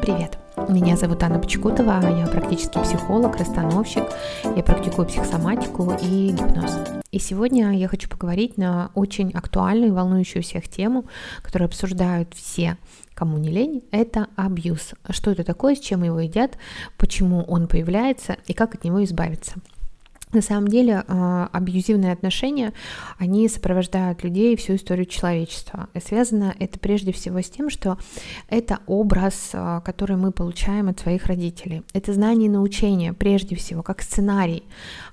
Привет! Меня зовут Анна Почекутова, я практический психолог, расстановщик, я практикую психосоматику и гипноз. И сегодня я хочу поговорить на очень актуальную и волнующую всех тему, которую обсуждают все, кому не лень, это абьюз. Что это такое, с чем его едят, почему он появляется и как от него избавиться. На самом деле а, абьюзивные отношения, они сопровождают людей всю историю человечества. И связано это прежде всего с тем, что это образ, а, который мы получаем от своих родителей. Это знание и научение, прежде всего, как сценарий.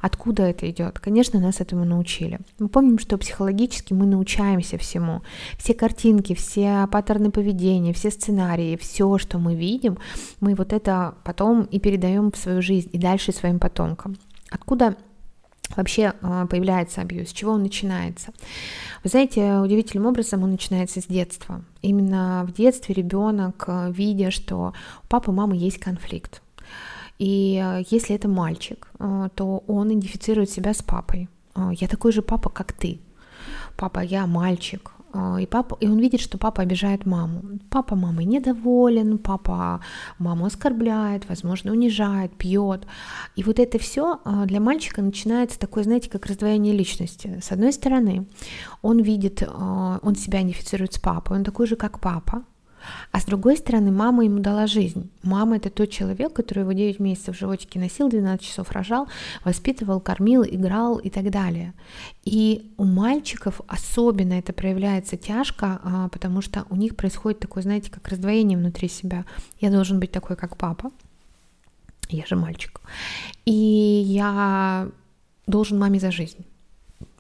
Откуда это идет? Конечно, нас этому научили. Мы помним, что психологически мы научаемся всему. Все картинки, все паттерны поведения, все сценарии, все, что мы видим, мы вот это потом и передаем в свою жизнь и дальше своим потомкам. Откуда вообще а, появляется абьюз, с чего он начинается. Вы знаете, удивительным образом он начинается с детства. Именно в детстве ребенок, а, видя, что у папы и мамы есть конфликт, и а, если это мальчик, то он идентифицирует себя с папой. Я такой же папа, как ты. Папа, я мальчик, и, папа, и он видит, что папа обижает маму. Папа мамой недоволен, папа маму оскорбляет, возможно, унижает, пьет. И вот это все а, для мальчика начинается такое, знаете, как раздвоение личности. С одной стороны, он видит, а, он себя идентифицирует с папой, он такой же, как папа, а с другой стороны, мама ему дала жизнь. Мама это тот человек, который его 9 месяцев в животике носил, 12 часов рожал, воспитывал, кормил, играл и так далее. И у мальчиков особенно это проявляется тяжко, а, потому что у них происходит такое, знаете, как раздвоение внутри себя. Я должен быть такой, как папа. Я же мальчик. И я должен маме за жизнь.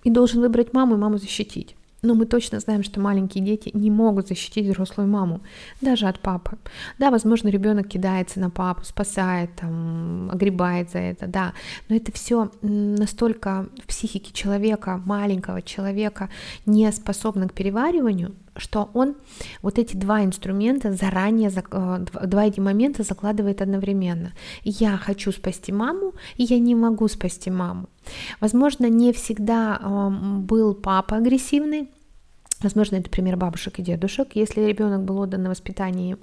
И должен выбрать маму и маму защитить. Но мы точно знаем, что маленькие дети не могут защитить взрослую маму, даже от папы. Да, возможно, ребенок кидается на папу, спасает, там, огребает за это, да, но это все настолько в психике человека, маленького человека, не способно к перевариванию, что он вот эти два инструмента заранее, э, два эти момента закладывает одновременно. Я хочу спасти маму, и я не могу спасти маму. Возможно, не всегда был папа агрессивный, Возможно, это пример бабушек и дедушек, если ребенок был отдан на воспитание.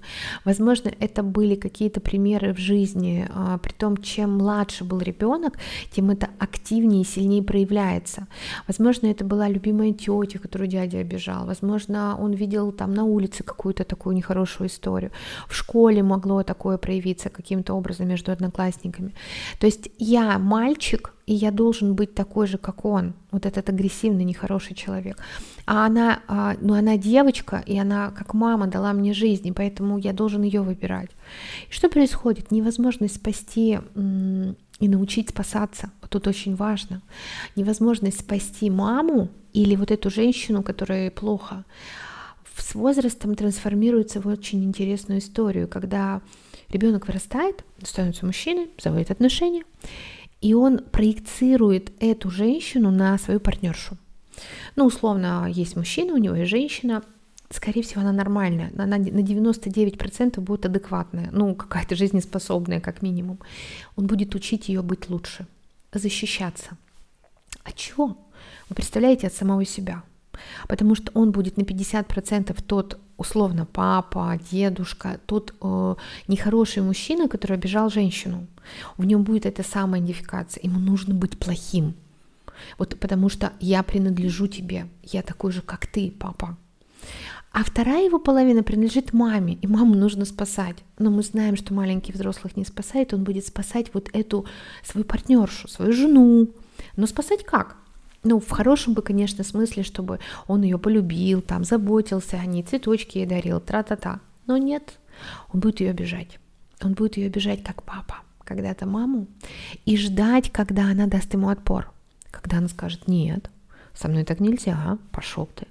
Возможно, это были какие-то примеры в жизни, а, при том, чем младше был ребенок, тем это активнее и сильнее проявляется. Возможно, это была любимая тетя, которую дядя обижал. Возможно, он видел там на улице какую-то такую нехорошую историю. В школе могло такое проявиться каким-то образом между одноклассниками. То есть я мальчик, и я должен быть такой же, как он, вот этот агрессивный, нехороший человек. А она, а, ну она девочка, и она как мама дала мне жизнь, и поэтому я должен ее выбирать. И что происходит? Невозможность спасти и научить спасаться. Вот тут очень важно. Невозможность спасти маму или вот эту женщину, которая плохо, с возрастом трансформируется в очень интересную историю, когда ребенок вырастает, становится мужчиной, заводит отношения, и он проецирует эту женщину на свою партнершу. Ну, условно, есть мужчина, у него есть женщина, скорее всего, она нормальная, она на 99% будет адекватная, ну, какая-то жизнеспособная, как минимум. Он будет учить ее быть лучше, защищаться. А чего? Вы представляете, от самого себя – потому что он будет на 50% тот условно папа, дедушка, тот э, нехороший мужчина, который обижал женщину. В нем будет эта самая идентификация. Ему нужно быть плохим. Вот потому что я принадлежу тебе, я такой же, как ты, папа. А вторая его половина принадлежит маме, и маму нужно спасать. Но мы знаем, что маленький взрослых не спасает, он будет спасать вот эту свою партнершу, свою жену. Но спасать как? Ну, в хорошем бы, конечно, смысле, чтобы он ее полюбил, там, заботился о ней, цветочки ей дарил, тра-та-та. Но нет, он будет ее обижать. Он будет ее обижать как папа, когда-то маму, и ждать, когда она даст ему отпор. Когда она скажет, нет, со мной так нельзя, пошел ты.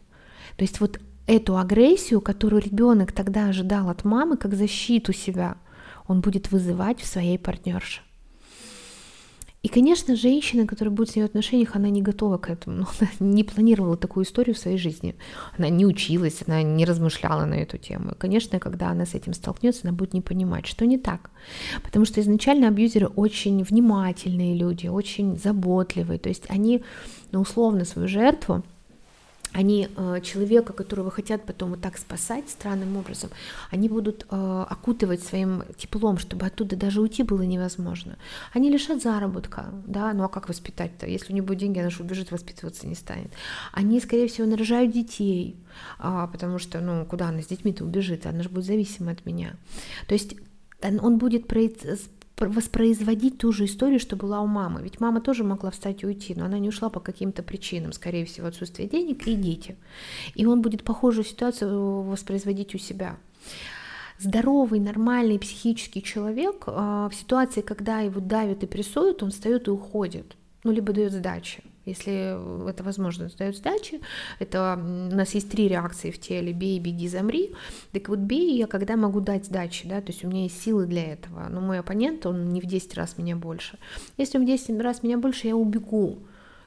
То есть вот эту агрессию, которую ребенок тогда ожидал от мамы, как защиту себя, он будет вызывать в своей партнерше. И, конечно, женщина, которая будет с ней в отношениях, она не готова к этому. Ну, она не планировала такую историю в своей жизни. Она не училась, она не размышляла на эту тему. И, конечно, когда она с этим столкнется, она будет не понимать, что не так. Потому что изначально абьюзеры очень внимательные люди, очень заботливые. То есть они, ну, условно, свою жертву они э, человека, которого хотят потом вот так спасать странным образом, они будут э, окутывать своим теплом, чтобы оттуда даже уйти было невозможно. Они лишат заработка, да, ну а как воспитать-то? Если у него будет деньги, она же убежит, воспитываться не станет. Они, скорее всего, нарожают детей, а, потому что, ну, куда она с детьми-то убежит? Она же будет зависима от меня. То есть он будет воспроизводить ту же историю, что была у мамы. Ведь мама тоже могла встать и уйти, но она не ушла по каким-то причинам, скорее всего, отсутствие денег и дети. И он будет похожую ситуацию воспроизводить у себя. Здоровый, нормальный психический человек а, в ситуации, когда его давят и прессуют, он встает и уходит, ну, либо дает сдачи если это возможно, дают сдачи. Это у нас есть три реакции в теле: бей, беги, замри. Так вот, бей я когда могу дать сдачи, да, то есть у меня есть силы для этого. Но мой оппонент, он не в 10 раз меня больше. Если он в 10 раз меня больше, я убегу.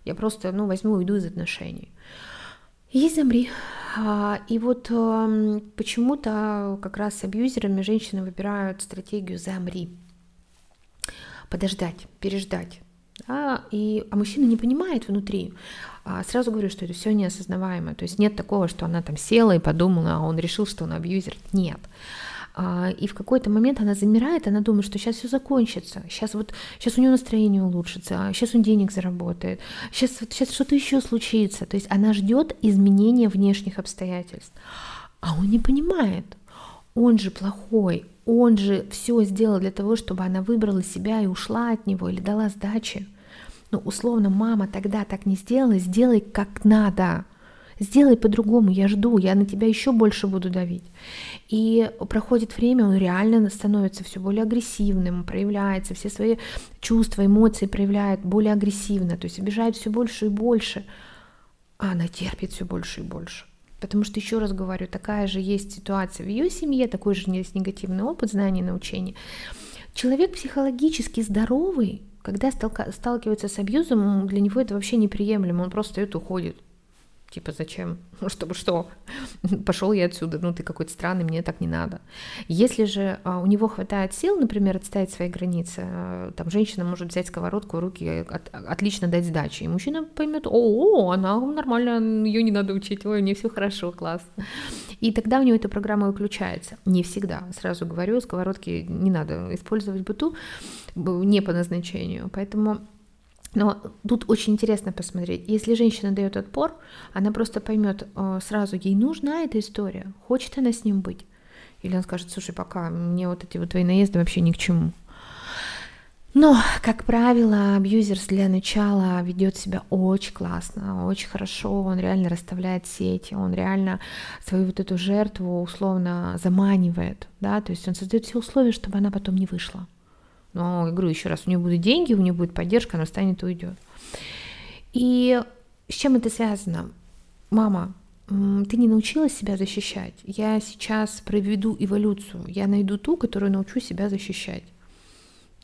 Я просто, ну, возьму и уйду из отношений. Есть замри. А, и вот эм, почему-то как раз с абьюзерами женщины выбирают стратегию замри. Подождать, переждать да, и, а мужчина не понимает внутри. А сразу говорю, что это все неосознаваемо. То есть нет такого, что она там села и подумала, а он решил, что он абьюзер. Нет. А, и в какой-то момент она замирает, она думает, что сейчас все закончится, сейчас вот сейчас у нее настроение улучшится, сейчас он денег заработает, сейчас, сейчас что-то еще случится. То есть она ждет изменения внешних обстоятельств. А он не понимает. Он же плохой, он же все сделал для того, чтобы она выбрала себя и ушла от него или дала сдачи. Но ну, условно, мама тогда так не сделала, сделай как надо. Сделай по-другому, я жду, я на тебя еще больше буду давить. И проходит время, он реально становится все более агрессивным, проявляется, все свои чувства, эмоции проявляет более агрессивно, то есть обижает все больше и больше, а она терпит все больше и больше. Потому что, еще раз говорю, такая же есть ситуация в ее семье, такой же есть негативный опыт знаний и научения. Человек психологически здоровый, когда сталкивается с абьюзом, для него это вообще неприемлемо, он просто встает уходит. Типа, зачем? Ну, чтобы что? Пошел я отсюда, ну ты какой-то странный, мне так не надо. Если же а, у него хватает сил, например, отставить свои границы, а, там женщина может взять сковородку в руки, от, отлично дать сдачи, и мужчина поймет, о, она нормально, ее не надо учить, ой, мне все хорошо, класс. И тогда у него эта программа выключается. Не всегда, сразу говорю, сковородки не надо использовать в быту, не по назначению. Поэтому но тут очень интересно посмотреть. Если женщина дает отпор, она просто поймет э, сразу, ей нужна эта история, хочет она с ним быть. Или он скажет, слушай, пока мне вот эти вот твои наезды вообще ни к чему. Но, как правило, абьюзер для начала ведет себя очень классно, очень хорошо, он реально расставляет сети, он реально свою вот эту жертву условно заманивает, да, то есть он создает все условия, чтобы она потом не вышла. Но, говорю еще раз, у нее будут деньги, у нее будет поддержка, она встанет и уйдет. И с чем это связано? Мама, ты не научилась себя защищать. Я сейчас проведу эволюцию. Я найду ту, которую научу себя защищать.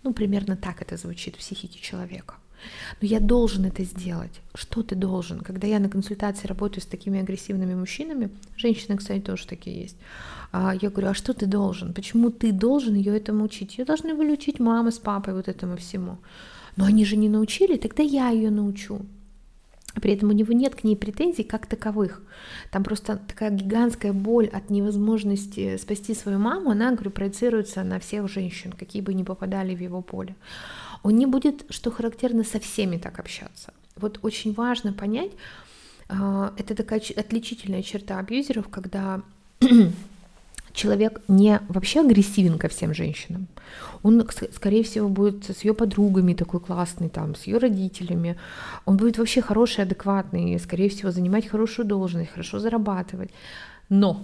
Ну, примерно так это звучит в психике человека. Но я должен это сделать. Что ты должен? Когда я на консультации работаю с такими агрессивными мужчинами, женщины, кстати, тоже такие есть, а я говорю, а что ты должен? Почему ты должен ее этому учить? Ее должны были мама с папой вот этому всему. Но они же не научили, тогда я ее научу. При этом у него нет к ней претензий как таковых. Там просто такая гигантская боль от невозможности спасти свою маму, она, говорю, проецируется на всех женщин, какие бы ни попадали в его поле. Он не будет, что характерно, со всеми так общаться. Вот очень важно понять, а, это такая отличительная черта абьюзеров, когда человек не вообще агрессивен ко всем женщинам. Он, скорее всего, будет с ее подругами такой классный, там, с ее родителями. Он будет вообще хороший, адекватный, скорее всего, занимать хорошую должность, хорошо зарабатывать. Но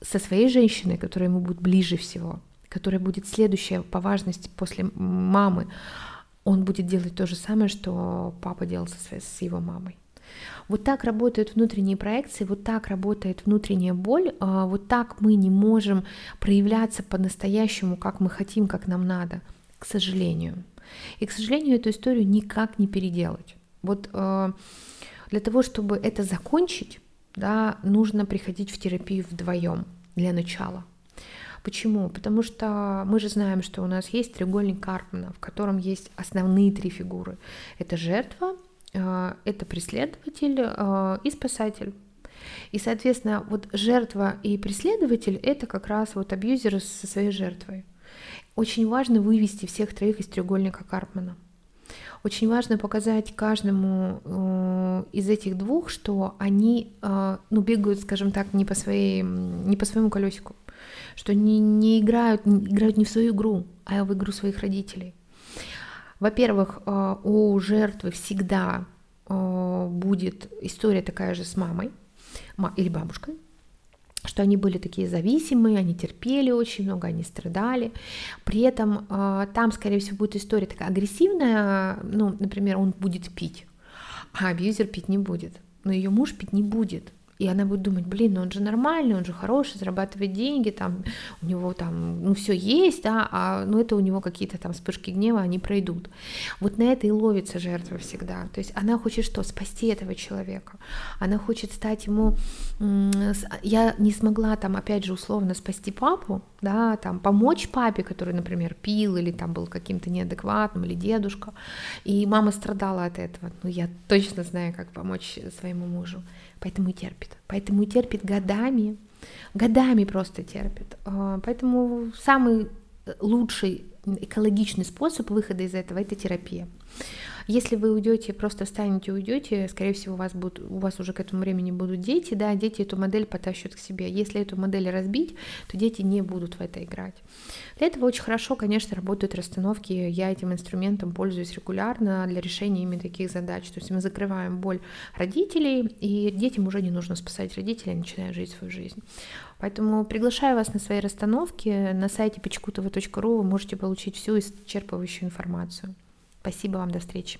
со своей женщиной, которая ему будет ближе всего, которая будет следующая по важности после мамы, он будет делать то же самое, что папа делал со, своей, с его мамой. Вот так работают внутренние проекции, вот так работает внутренняя боль, а, вот так мы не можем проявляться по-настоящему, как мы хотим, как нам надо, к сожалению. И, к сожалению, эту историю никак не переделать. Вот а, для того, чтобы это закончить, да, нужно приходить в терапию вдвоем для начала. Почему? Потому что мы же знаем, что у нас есть треугольник Карпмана, в котором есть основные три фигуры. Это жертва, это преследователь и спасатель. И, соответственно, вот жертва и преследователь — это как раз вот абьюзеры со своей жертвой. Очень важно вывести всех троих из треугольника Карпмана. Очень важно показать каждому э, из этих двух, что они э, ну, бегают, скажем так, не по, своей, не по своему колесику, что не, не играют, не играют не в свою игру, а в игру своих родителей. Во-первых, э, у жертвы всегда будет история такая же с мамой или бабушкой, что они были такие зависимые, они терпели очень много, они страдали. При этом э, там, скорее всего, будет история такая агрессивная, ну, например, он будет пить, а абьюзер пить не будет, но ее муж пить не будет. И она будет думать, блин, ну он же нормальный, он же хороший, зарабатывает деньги, там у него там, ну все есть, да, а ну это у него какие-то там вспышки гнева, они пройдут. Вот на это и ловится жертва всегда. То есть она хочет что? Спасти этого человека. Она хочет стать ему... Я не смогла там, опять же, условно спасти папу, да, там помочь папе, который, например, пил или там был каким-то неадекватным, или дедушка, и мама страдала от этого. Ну, я точно знаю, как помочь своему мужу поэтому терпит. Поэтому терпит годами, годами просто терпит. А, поэтому самый лучший экологичный способ выхода из этого – это терапия. Если вы уйдете, просто встанете и уйдете, скорее всего, у вас, будут, у вас уже к этому времени будут дети, да, дети эту модель потащат к себе. Если эту модель разбить, то дети не будут в это играть. Для этого очень хорошо, конечно, работают расстановки. Я этим инструментом пользуюсь регулярно для решения именно таких задач. То есть мы закрываем боль родителей, и детям уже не нужно спасать родителей, они начинают жить свою жизнь. Поэтому приглашаю вас на свои расстановки. На сайте печкутова.ру вы можете получить всю исчерпывающую информацию. Спасибо вам, до встречи.